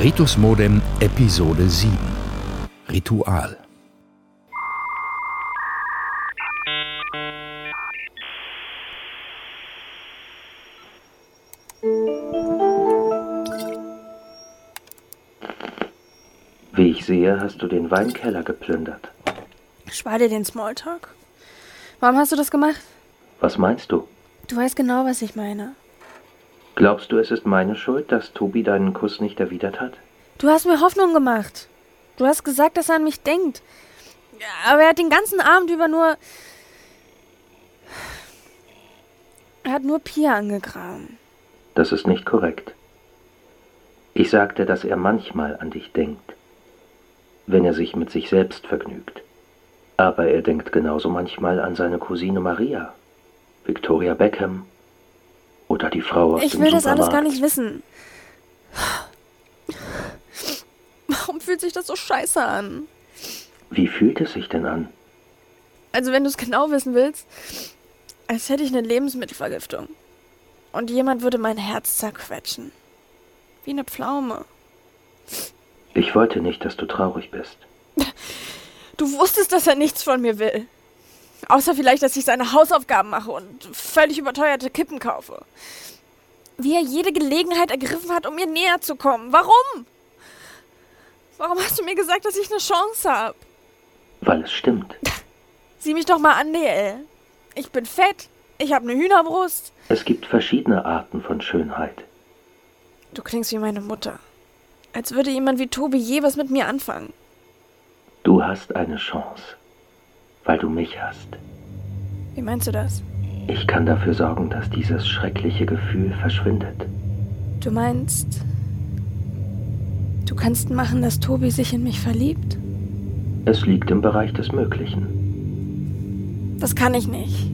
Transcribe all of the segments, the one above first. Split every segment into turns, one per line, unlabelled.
Ritus Modem Episode 7 Ritual
Wie ich sehe, hast du den Weinkeller geplündert.
Spar dir den Smalltalk. Warum hast du das gemacht?
Was meinst du?
Du weißt genau, was ich meine.
Glaubst du, es ist meine Schuld, dass Tobi deinen Kuss nicht erwidert hat?
Du hast mir Hoffnung gemacht. Du hast gesagt, dass er an mich denkt. Aber er hat den ganzen Abend über nur. Er hat nur Pia angegraben.
Das ist nicht korrekt. Ich sagte, dass er manchmal an dich denkt, wenn er sich mit sich selbst vergnügt. Aber er denkt genauso manchmal an seine Cousine Maria, Victoria Beckham oder die Frau aus
Ich will das alles gar nicht wissen. Warum fühlt sich das so scheiße an?
Wie fühlt es sich denn an?
Also, wenn du es genau wissen willst, als hätte ich eine Lebensmittelvergiftung. Und jemand würde mein Herz zerquetschen. Wie eine Pflaume.
Ich wollte nicht, dass du traurig bist.
Du wusstest, dass er nichts von mir will. Außer vielleicht, dass ich seine Hausaufgaben mache und völlig überteuerte Kippen kaufe. Wie er jede Gelegenheit ergriffen hat, um mir näher zu kommen. Warum? Warum hast du mir gesagt, dass ich eine Chance habe?
Weil es stimmt.
Sieh mich doch mal an, DL. Ich bin fett. Ich habe eine Hühnerbrust.
Es gibt verschiedene Arten von Schönheit.
Du klingst wie meine Mutter. Als würde jemand wie Tobi je was mit mir anfangen.
Du hast eine Chance, weil du mich hast.
Wie meinst du das?
Ich kann dafür sorgen, dass dieses schreckliche Gefühl verschwindet.
Du meinst, du kannst machen, dass Tobi sich in mich verliebt?
Es liegt im Bereich des Möglichen.
Das kann ich nicht.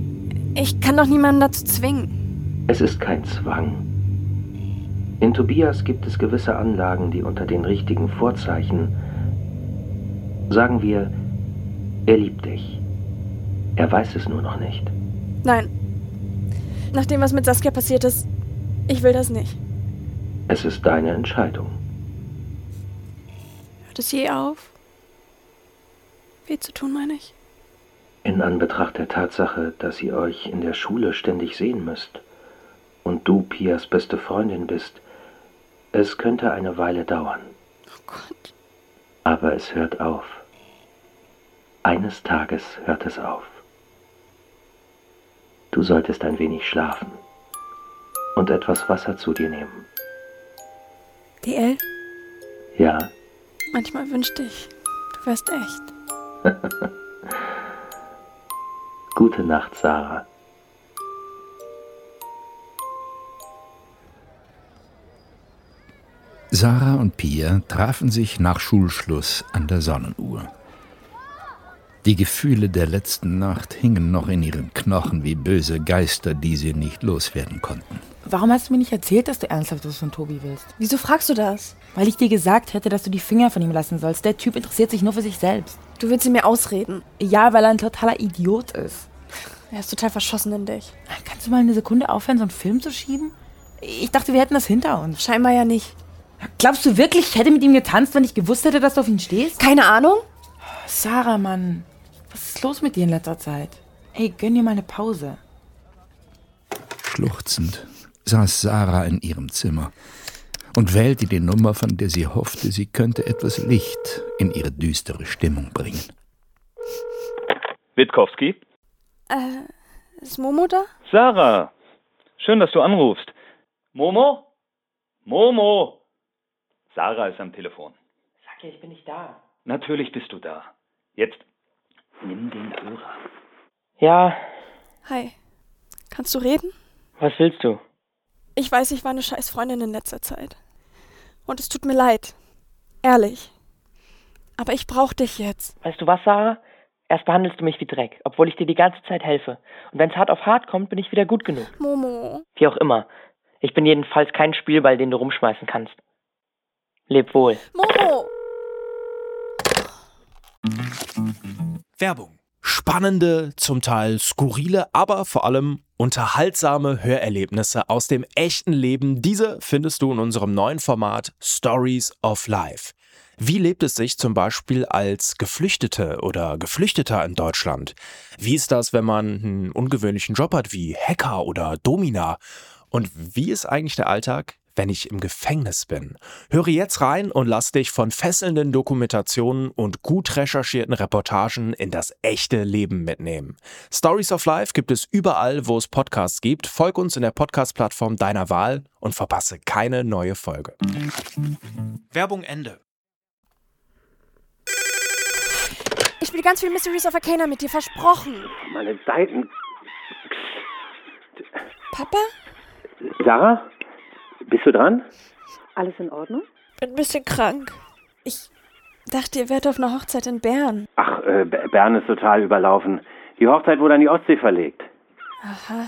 Ich kann doch niemanden dazu zwingen.
Es ist kein Zwang. In Tobias gibt es gewisse Anlagen, die unter den richtigen Vorzeichen, sagen wir, er liebt dich. Er weiß es nur noch nicht.
Nein. Nach dem, was mit Saskia passiert ist, ich will das nicht.
Es ist deine Entscheidung.
Hört es je auf? Weh zu tun, meine ich.
In Anbetracht der Tatsache, dass ihr euch in der Schule ständig sehen müsst und du Pias beste Freundin bist, es könnte eine Weile dauern.
Oh Gott.
Aber es hört auf. Eines Tages hört es auf. Du solltest ein wenig schlafen und etwas Wasser zu dir nehmen.
DL,
Ja,
manchmal wünschte ich, du wärst echt.
gute Nacht, Sarah.
Sarah und Pia trafen sich nach Schulschluss an der Sonnenuhr. Die Gefühle der letzten Nacht hingen noch in ihren Knochen wie böse Geister, die sie nicht loswerden konnten.
Warum hast du mir nicht erzählt, dass du ernsthaft was von Tobi willst?
Wieso fragst du das?
Weil ich dir gesagt hätte, dass du die Finger von ihm lassen sollst. Der Typ interessiert sich nur für sich selbst.
Du willst sie mir ausreden.
Ja, weil er ein totaler Idiot ist.
Er ist total verschossen in dich.
Kannst du mal eine Sekunde aufhören, so einen Film zu schieben? Ich dachte, wir hätten das hinter uns.
Scheinbar ja nicht.
Glaubst du wirklich, ich hätte mit ihm getanzt, wenn ich gewusst hätte, dass du auf ihn stehst?
Keine Ahnung?
Sarah, Mann. Was ist los mit dir in letzter Zeit? Ey, gönn dir mal eine Pause.
Schluchzend saß Sarah in ihrem Zimmer und wählte die Nummer, von der sie hoffte, sie könnte etwas Licht in ihre düstere Stimmung bringen.
Witkowski?
Äh, ist Momo da?
Sarah, schön, dass du anrufst. Momo? Momo! Sarah ist am Telefon.
Sag ja, ich bin nicht da.
Natürlich bist du da. Jetzt nimm den Hörer.
Ja,
Hi. Kannst du reden?
was willst du?
Ich weiß, ich war eine scheiß Freundin in letzter Zeit. Und es tut mir leid. Ehrlich. Aber ich brauch dich jetzt.
Weißt du was, Sarah? Erst behandelst du mich wie Dreck, obwohl ich dir die ganze Zeit helfe. Und wenn es hart auf hart kommt, bin ich wieder gut genug.
Momo.
Wie auch immer. Ich bin jedenfalls kein Spielball, den du rumschmeißen kannst. Leb wohl.
Momo!
Werbung Spannende, zum Teil skurrile, aber vor allem unterhaltsame Hörerlebnisse aus dem echten Leben. Diese findest du in unserem neuen Format Stories of Life. Wie lebt es sich zum Beispiel als Geflüchtete oder Geflüchteter in Deutschland? Wie ist das, wenn man einen ungewöhnlichen Job hat wie Hacker oder Domina? Und wie ist eigentlich der Alltag wenn ich im Gefängnis bin. Höre jetzt rein und lass dich von fesselnden Dokumentationen und gut recherchierten Reportagen in das echte Leben mitnehmen. Stories of Life gibt es überall, wo es Podcasts gibt. Folg uns in der Podcast-Plattform deiner Wahl und verpasse keine neue Folge. Werbung Ende.
Ich spiele ganz viel Mysteries of Arcana mit dir, versprochen.
Meine Seiten.
Papa?
Sarah? Bist du dran?
Alles in Ordnung?
Bin ein bisschen krank. Ich dachte, ihr wärt auf einer Hochzeit in Bern.
Ach, äh, Bern ist total überlaufen. Die Hochzeit wurde an die Ostsee verlegt.
Aha.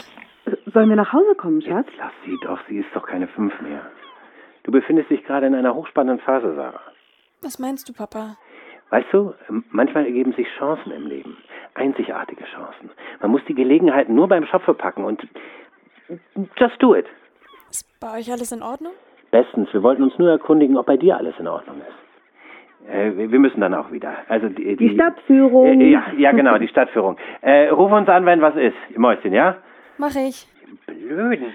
Sollen wir nach Hause kommen, Schatz?
Jetzt lass sie doch, sie ist doch keine fünf mehr. Du befindest dich gerade in einer hochspannenden Phase, Sarah.
Was meinst du, Papa?
Weißt du, manchmal ergeben sich Chancen im Leben. Einzigartige Chancen. Man muss die Gelegenheit nur beim Schopfe packen und just do it.
Ist bei euch alles in Ordnung?
Bestens. Wir wollten uns nur erkundigen, ob bei dir alles in Ordnung ist. Äh, wir müssen dann auch wieder. Also die,
die, die Stadtführung.
Äh, ja, ja, genau, die Stadtführung. Äh, ruf uns an, wenn was ist, Mäuschen, ja?
Mach ich.
Blöden.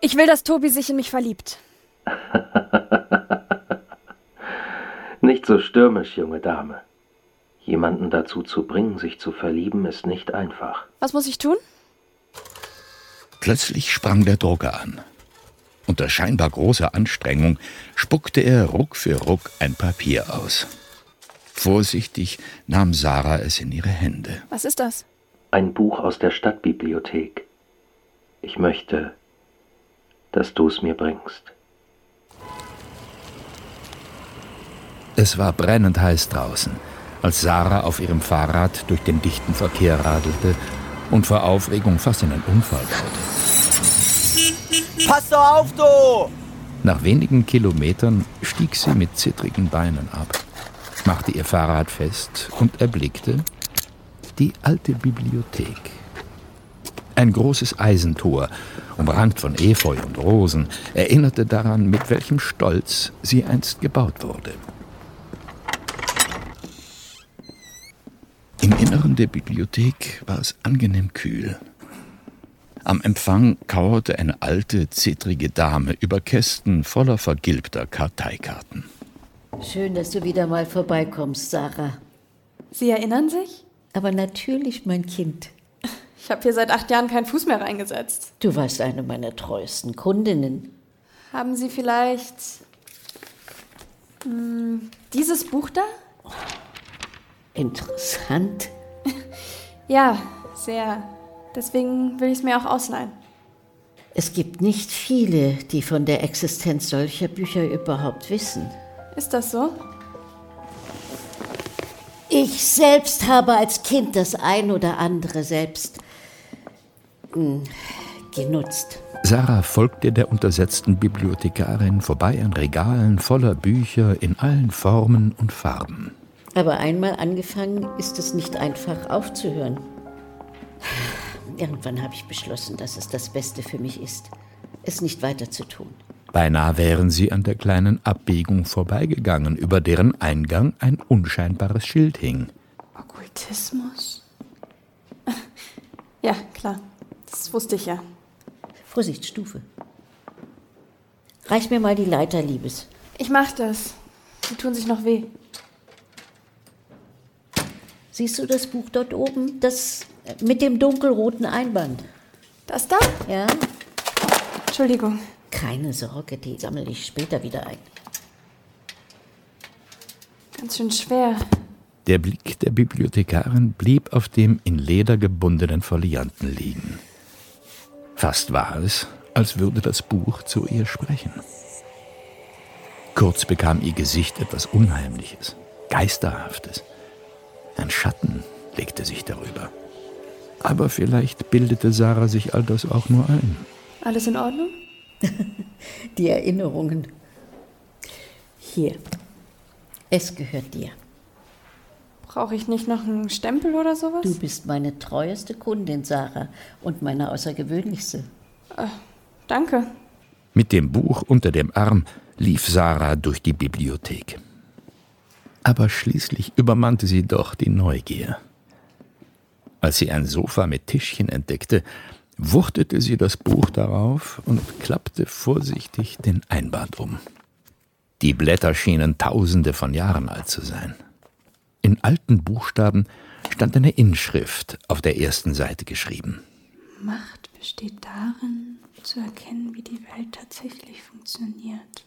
Ich will, dass Tobi sich in mich verliebt.
Nicht so stürmisch, junge Dame. Jemanden dazu zu bringen, sich zu verlieben, ist nicht einfach.
Was muss ich tun?
Plötzlich sprang der Drucker an. Unter scheinbar großer Anstrengung spuckte er Ruck für Ruck ein Papier aus. Vorsichtig nahm Sarah es in ihre Hände.
Was ist das?
Ein Buch aus der Stadtbibliothek. Ich möchte, dass du es mir bringst.
Es war brennend heiß draußen als Sarah auf ihrem Fahrrad durch den dichten Verkehr radelte und vor Aufregung fast in einen Unfall baute.
Pass doch auf, du!
Nach wenigen Kilometern stieg sie mit zittrigen Beinen ab, machte ihr Fahrrad fest und erblickte die alte Bibliothek. Ein großes Eisentor, umrankt von Efeu und Rosen, erinnerte daran, mit welchem Stolz sie einst gebaut wurde. Im Inneren der Bibliothek war es angenehm kühl. Am Empfang kauerte eine alte, zittrige Dame über Kästen voller vergilbter Karteikarten.
Schön, dass du wieder mal vorbeikommst, Sarah.
Sie erinnern sich?
Aber natürlich, mein Kind.
Ich habe hier seit acht Jahren keinen Fuß mehr reingesetzt.
Du warst eine meiner treuesten Kundinnen.
Haben Sie vielleicht mh, hm, dieses Buch da?
Interessant.
ja, sehr. Deswegen will ich es mir auch ausleihen.
Es gibt nicht viele, die von der Existenz solcher Bücher überhaupt wissen.
Ist das so?
Ich selbst habe als Kind das ein oder andere selbst mh, hm, genutzt.
Sarah folgte der untersetzten Bibliothekarin vorbei an Regalen voller Bücher in allen Formen und Farben.
Aber einmal angefangen ist es nicht einfach aufzuhören. Irgendwann habe ich beschlossen, dass es das Beste für mich ist, es nicht weiter zu tun.
Beinahe wären sie an der kleinen Abbiegung vorbeigegangen, über deren Eingang ein unscheinbares Schild hing.
Okkultismus? Ja, klar. Das wusste ich ja.
Vorsicht, Stufe. Reich mir mal die Leiter, Liebes.
Ich mach das. Sie tun sich noch weh.
Siehst du das Buch dort oben? Das mit dem dunkelroten Einband.
Das da?
Ja.
Entschuldigung.
Keine Sorge, die sammle ich später wieder ein.
Ganz schön schwer.
Der Blick der Bibliothekarin blieb auf dem in Leder gebundenen Folianten liegen. Fast war es, als würde das Buch zu ihr sprechen. Kurz bekam ihr Gesicht etwas Unheimliches, Geisterhaftes. Ein Schatten legte sich darüber. Aber vielleicht bildete Sarah sich all das auch nur ein.
Alles in Ordnung?
Die Erinnerungen.
Hier.
Es gehört dir.
Brauche ich nicht noch einen Stempel oder sowas?
Du bist meine treueste Kundin, Sarah, und meine außergewöhnlichste.
Äh, danke.
Mit dem Buch unter dem Arm lief Sarah durch die Bibliothek. Aber schließlich übermannte sie doch die Neugier. Als sie ein Sofa mit Tischchen entdeckte, wuchtete sie das Buch darauf und klappte vorsichtig den Einband um. Die Blätter schienen tausende von Jahren alt zu sein. In alten Buchstaben stand eine Inschrift auf der ersten Seite geschrieben.
Macht besteht darin, zu erkennen, wie die Welt tatsächlich funktioniert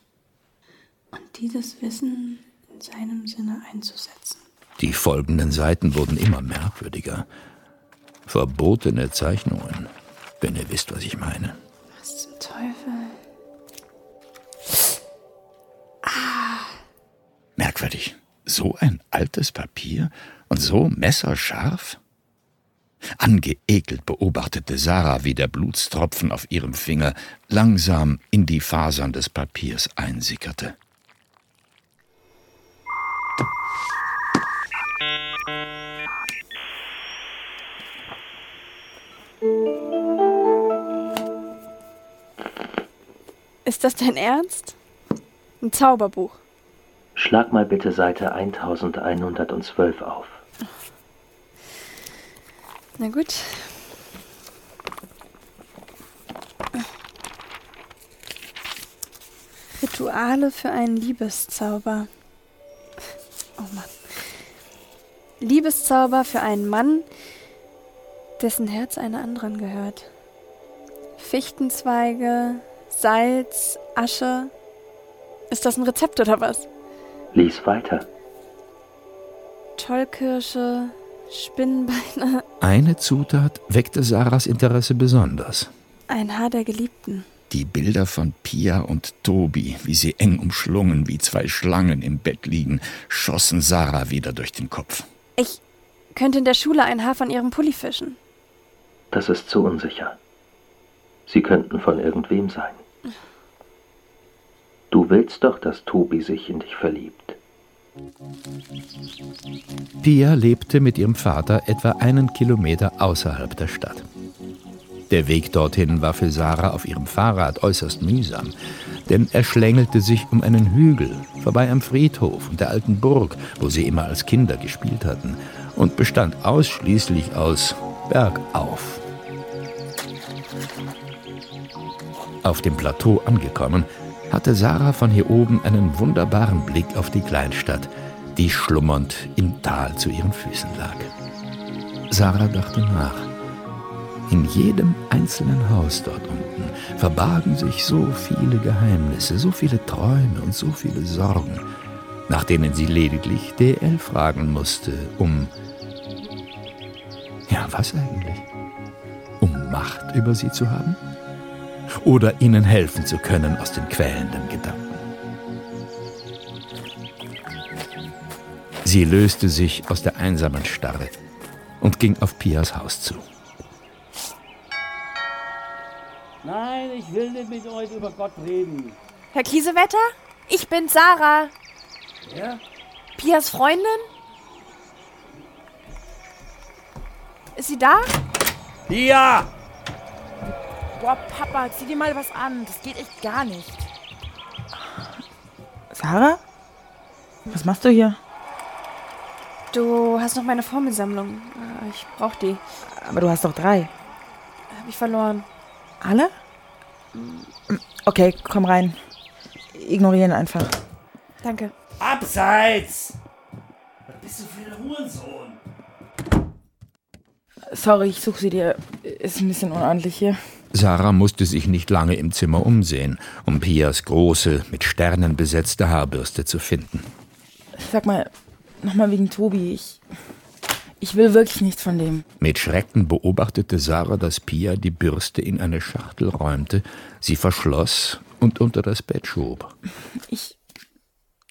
und dieses Wissen seinem Sinne einzusetzen.
Die folgenden Seiten wurden immer merkwürdiger. Verbotene Zeichnungen, wenn ihr wisst, was ich meine.
Was zum Teufel?
Ah. Merkwürdig. So ein altes Papier und so messerscharf? Angeekelt beobachtete Sarah, wie der Blutstropfen auf ihrem Finger langsam in die Fasern des Papiers einsickerte.
Ist das dein Ernst? Ein Zauberbuch.
Schlag mal bitte Seite 1112 auf.
Na gut. Rituale für einen Liebeszauber. Oh Mann. Liebeszauber für einen Mann, dessen Herz einer anderen gehört. Fichtenzweige, Salz, Asche. Ist das ein Rezept oder was?
Lies weiter.
Tollkirsche, Spinnenbeine.
Eine Zutat weckte Sarahs Interesse besonders.
Ein Haar der Geliebten.
Die Bilder von Pia und Tobi, wie sie eng umschlungen wie zwei Schlangen im Bett liegen, schossen Sarah wieder durch den Kopf.
Ich könnte in der Schule ein Haar von ihrem Pulli fischen.
Das ist zu unsicher. Sie könnten von irgendwem sein. Du willst doch, dass Tobi sich in dich verliebt.
Pia lebte mit ihrem Vater etwa einen Kilometer außerhalb der Stadt. Der Weg dorthin war für Sarah auf ihrem Fahrrad äußerst mühsam, denn er schlängelte sich um einen Hügel, vorbei am Friedhof und der alten Burg, wo sie immer als Kinder gespielt hatten, und bestand ausschließlich aus Bergauf. Auf dem Plateau angekommen, hatte Sarah von hier oben einen wunderbaren Blick auf die Kleinstadt, die schlummernd im Tal zu ihren Füßen lag. Sarah dachte nach. In jedem einzelnen Haus dort unten verbargen sich so viele Geheimnisse, so viele Träume und so viele Sorgen, nach denen sie lediglich DL fragen musste, um... Ja, was eigentlich? Um Macht über sie zu haben? Oder ihnen helfen zu können aus den quälenden Gedanken? Sie löste sich aus der einsamen Starre und ging auf Pias Haus zu.
Nein, ich will nicht mit euch über Gott reden.
Herr Kiesewetter? Ich bin Sarah.
Ja?
Pias Freundin? Ist sie da?
Pia!
Boah, Papa, zieh dir mal was an. Das geht echt gar nicht. Sarah? Was machst du hier?
Du hast noch meine Formelsammlung. Äh, Ich brauch die.
Aber du hast doch drei.
Hab ich verloren.
Alle? Okay, komm rein. Ignorieren einfach.
Danke.
Abseits! Was bist du für ein Hurensohn?
Sorry, ich suche sie dir. Ist ein bisschen unordentlich hier.
Sarah musste sich nicht lange im Zimmer umsehen, um Pias große, mit Sternen besetzte Haarbürste zu finden.
Sag mal, nochmal wegen Tobi. Ich, ich will wirklich nichts von dem.
Mit Schrecken beobachtete Sarah, dass Pia die Bürste in eine Schachtel räumte, sie verschloss und unter das Bett schob.
Ich,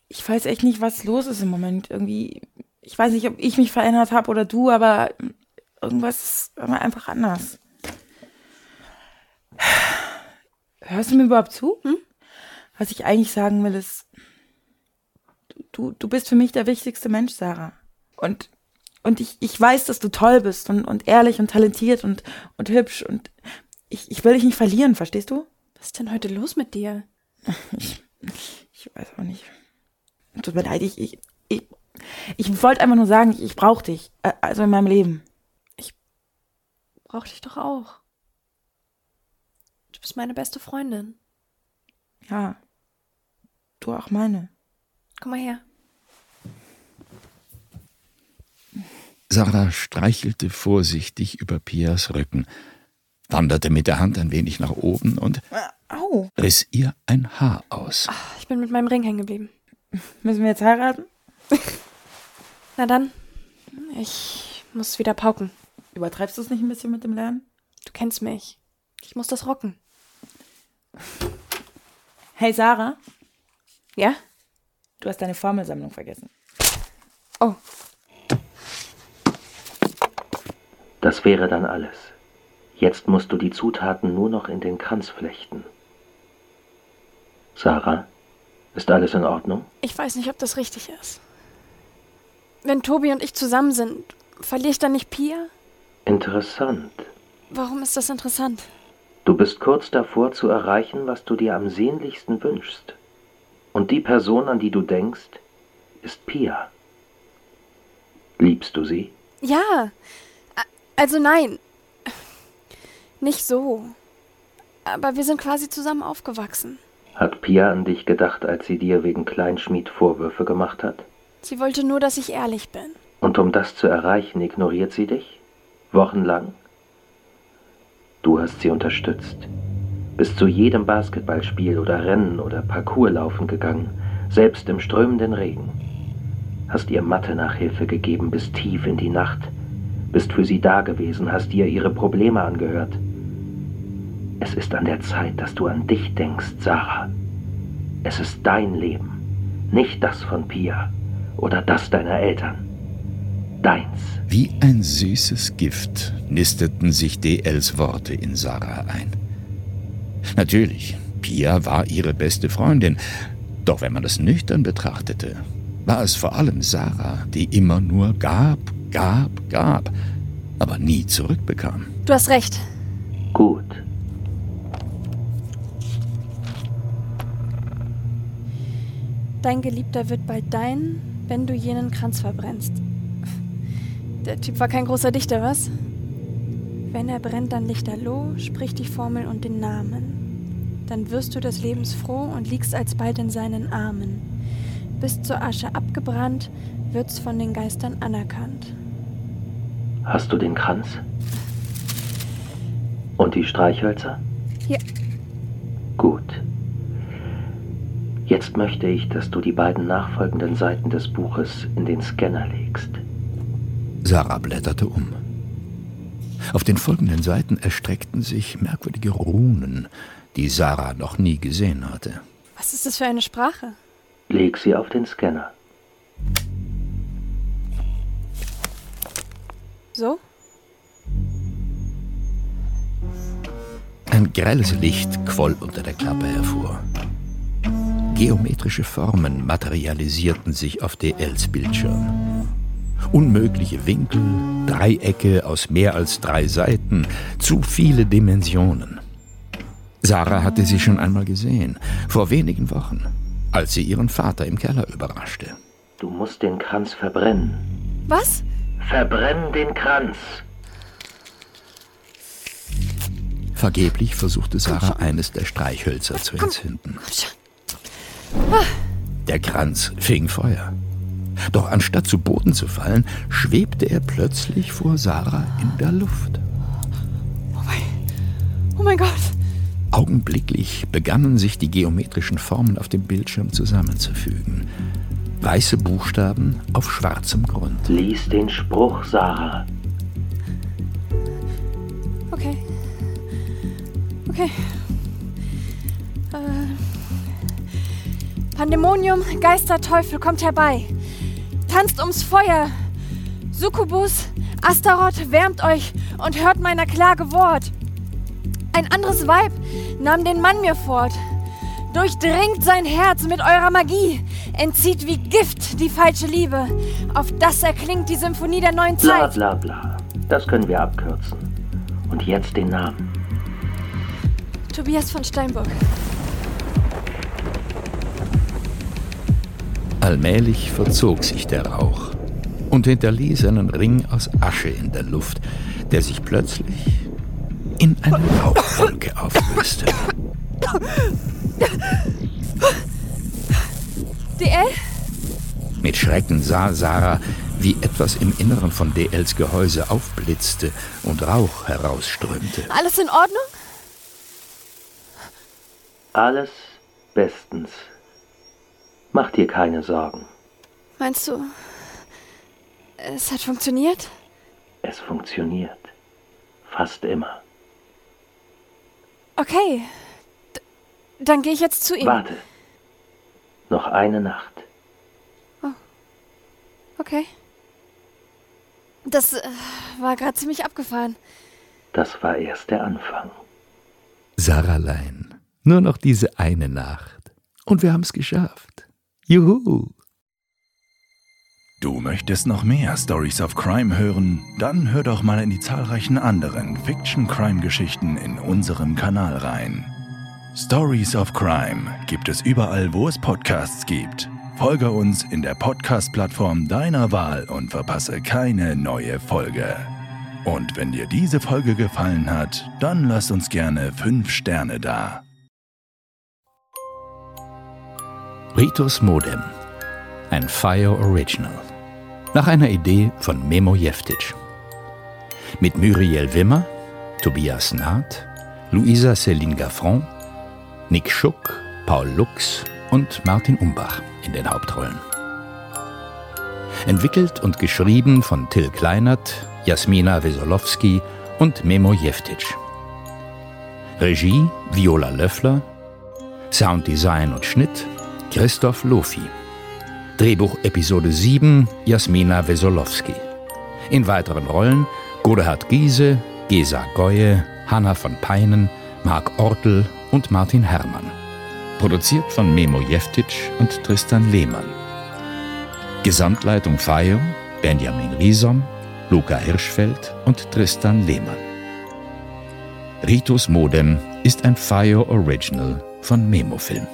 ich weiß echt nicht, was los ist im Moment. Irgendwie, ich weiß nicht, ob ich mich verändert habe oder du, aber irgendwas ist einfach anders. Hörst du mir überhaupt zu? Hm? Was ich eigentlich sagen will, ist, du, Du, bist für mich der wichtigste Mensch, Sarah. Und, und ich, ich weiß, dass du toll bist und, und ehrlich und talentiert und, und hübsch und ich, ich will dich nicht verlieren, verstehst du?
Was ist denn heute los mit dir?
Ich, ich weiß auch nicht. Tut mir leid, ich, ich, ich, ich wollte einfach nur sagen, ich, ich brauche dich. Äh, Also in meinem Leben.
Brauch dich doch auch. Du bist meine beste Freundin.
Ja. Du auch meine.
Komm mal her.
Sarah streichelte vorsichtig über Pias Rücken, wanderte mit der Hand ein wenig nach oben und
Au.
riss ihr ein Haar aus.
Ich bin mit meinem Ring hängen geblieben.
Müssen wir jetzt heiraten?
Na dann, ich muss wieder pauken.
Übertreibst du es nicht ein bisschen mit dem Lernen?
Du kennst mich. Ich muss das rocken.
Hey Sarah,
Ja?
du hast deine Formelsammlung vergessen.
Oh,
Das wäre dann alles. Jetzt musst du die Zutaten nur noch in den Kranz flechten. Sarah, ist alles in Ordnung?
ich weiß nicht, ob das richtig ist. Wenn Tobi und ich zusammen sind, verliere ich dann nicht Pia?
Interessant.
Warum ist das interessant?
Du bist kurz davor zu erreichen, was du dir am sehnlichsten wünschst. Und die Person, an die du denkst, ist Pia. Liebst du sie?
Ja. Also nein. Nicht so. Aber wir sind quasi zusammen aufgewachsen.
Hat Pia an dich gedacht, als sie dir wegen Kleinschmied Vorwürfe gemacht hat?
Sie wollte nur, dass ich ehrlich bin.
Und um das zu erreichen, ignoriert sie dich? Wochenlang? Du hast sie unterstützt. Bist zu jedem Basketballspiel oder Rennen oder Parcourslaufen gegangen, selbst im strömenden Regen. Hast ihr Mathe-Nachhilfe gegeben bis tief in die Nacht. Bist für sie dagewesen, hast ihr ihre Probleme angehört. Es ist an der Zeit, dass du an dich denkst, Sarah. Es ist dein Leben, nicht das von Pia oder das deiner Eltern. Deins.
Wie ein süßes Gift nisteten sich DLs Worte in Sarah ein. Natürlich, Pia war ihre beste Freundin, doch wenn man es nüchtern betrachtete, war es vor allem Sarah, die immer nur gab, gab, gab, aber nie zurückbekam.
Du hast recht.
Gut.
Dein Geliebter wird bald dein, wenn du jenen Kranz verbrennst. Der Typ war kein großer Dichter, was? Wenn er brennt, dann lichterloh, sprich die Formel und den Namen. Dann wirst du des Lebens froh und liegst alsbald in seinen Armen. Bist zur Asche abgebrannt, wird's von den Geistern anerkannt.
Hast du den Kranz? Und die Streichhölzer?
Hier.
Gut. Jetzt möchte ich, dass du die beiden nachfolgenden Seiten des Buches in den Scanner legst.
Sarah blätterte um. Auf den folgenden Seiten erstreckten sich merkwürdige Runen, die Sarah noch nie gesehen hatte.
Was ist das für eine Sprache?
Leg sie auf den Scanner.
So?
Ein grelles Licht quoll unter der Klappe hervor. Geometrische Formen materialisierten sich auf DLs Bildschirm. Unmögliche Winkel, Dreiecke aus mehr als drei Seiten, zu viele Dimensionen. Sarah hatte sie schon einmal gesehen, vor wenigen Wochen, als sie ihren Vater im Keller überraschte.
Du musst den Kranz verbrennen.
Was?
Verbrenn den Kranz!
Vergeblich versuchte Sarah eines der Streichhölzer zu entzünden. Der Kranz fing Feuer. Doch anstatt zu Boden zu fallen, schwebte er plötzlich vor Sarah in der Luft.
Oh mein Gott.
Augenblicklich begannen sich die geometrischen Formen auf dem Bildschirm zusammenzufügen. Weiße Buchstaben auf schwarzem Grund.
Lies den Spruch, Sarah.
Okay. Okay. Äh. Pandemonium, Geister, Teufel, kommt herbei. Tanzt ums Feuer. Succubus, Astaroth, wärmt euch und hört meiner Klage Wort. Ein anderes Weib nahm den Mann mir fort. Durchdringt sein Herz mit eurer Magie. entzieht wie Gift die falsche Liebe. Auf das erklingt die Symphonie der neuen
Bla
Zeit.
bla bla. Das können wir abkürzen. Und jetzt den Namen.
Tobias von Steinburg.
Allmählich verzog sich der Rauch und hinterließ einen Ring aus Asche in der Luft, der sich plötzlich in eine Rauchwolke auflöste.
DL?
Mit Schrecken sah Sarah, wie etwas im Inneren von DLs Gehäuse aufblitzte und Rauch herausströmte.
Alles in Ordnung?
Alles bestens. Mach dir keine Sorgen.
Meinst du, es hat funktioniert?
Es funktioniert. Fast immer.
Okay. D dann gehe ich jetzt zu ihm.
Warte. Noch eine Nacht.
Okay. Das äh, war gerade ziemlich abgefahren.
Das war erst der Anfang.
Sarahlein, nur noch diese eine Nacht. Und wir haben's geschafft. Juhu!
Du möchtest noch mehr Stories of Crime hören? Dann hör doch mal in die zahlreichen anderen Fiction-Crime-Geschichten in unserem Kanal rein. Stories of Crime gibt es überall, wo es Podcasts gibt. Folge uns in der Podcast-Plattform deiner Wahl und verpasse keine neue Folge. Und wenn dir diese Folge gefallen hat, dann lass uns gerne 5 Sterne da.
Ritus Modem. Ein Fire Original. Nach einer Idee von Memo Jeftic. Mit Muriel Wimmer, Tobias Naht, Luisa Céline Gaffron, Nick Schuck, Paul Lux und Martin Umbach in den Hauptrollen. Entwickelt und geschrieben von Till Kleinert, Jasmina Wesolowski und Memo Jeftic. Regie Viola Löffler, Sounddesign und Schnitt Christoph Lofi. Drehbuch Episode 7 Jasmina Wesolowski. In weiteren Rollen Godehard Giese, Gesa Goye, Hanna von Peinen, Marc Ortel und Martin Herrmann. Produziert von Memo Jeftic und Tristan Lehmann. Gesamtleitung Fire, Benjamin Riesom, Luca Hirschfeld und Tristan Lehmann. Ritus Modem ist ein Fire Original von Memo Film.